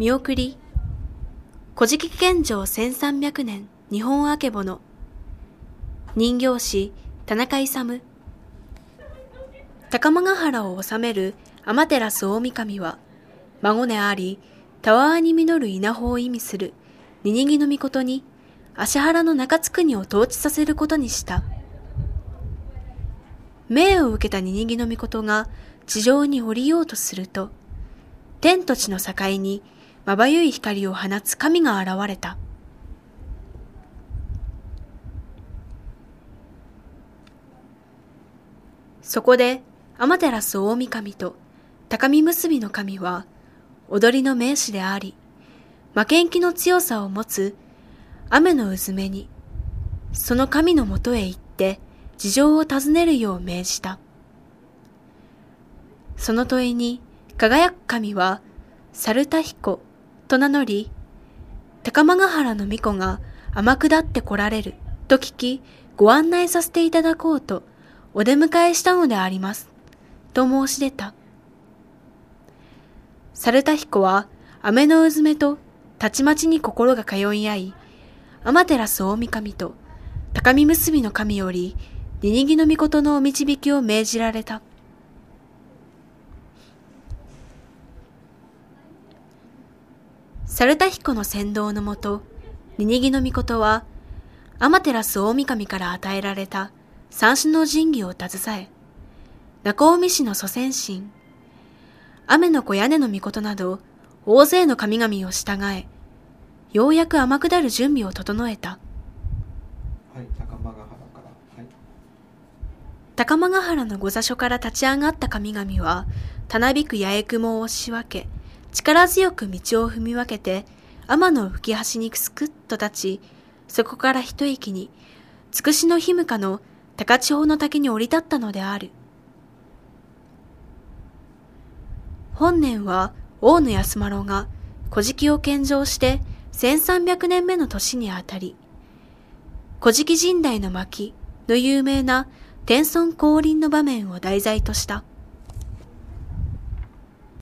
見送り。古事記献上1300年日本あけぼの。人形師田中勇。高間ヶ原を治める天照大神は孫でありたわわに実る稲穂を意味するニニギの御に芦原の中津国を統治させることにした。命を受けたニニギの御が地上に降りようとすると、天と地の境にまばゆい光を放つ神が現れた。そこで、天照大神と高見結びの神は、踊りの名手であり、負けん気の強さを持つ雨のうずめに、その神のもとへ行って事情を尋ねるよう命じた。その問いに輝く神は、猿田彦と名乗り、高間ヶ原の巫女が天下って来られると聞き、ご案内させていただこうとお出迎えしたのであります。と申し出た。猿田彦は、雨のうずめとたちまちに心が通い合い、天照大神と高見結びの神より、ニニギの御のお導きを命じられた。猿田彦の先導のもと、ニニギの御は、天照大神から与えられた三種の神器を携え、中尾市の祖先神、雨の子屋根の御など、大勢の神々を従え、ようやく天下る準備を整えた。はい、高間ヶ原から。はい。高間ヶ原の御座所から立ち上がった神々は、たなびく八重雲を押し分け、力強く道を踏み分けて、天の吹き端にくすくっと立ち、そこから一息に、つくしのひむかの高千穂の滝に降り立ったのである。本年は大野安丸が古事記を献上して1300年目の年にあたり、古事記神代の巻の有名な天孫降臨の場面を題材とした。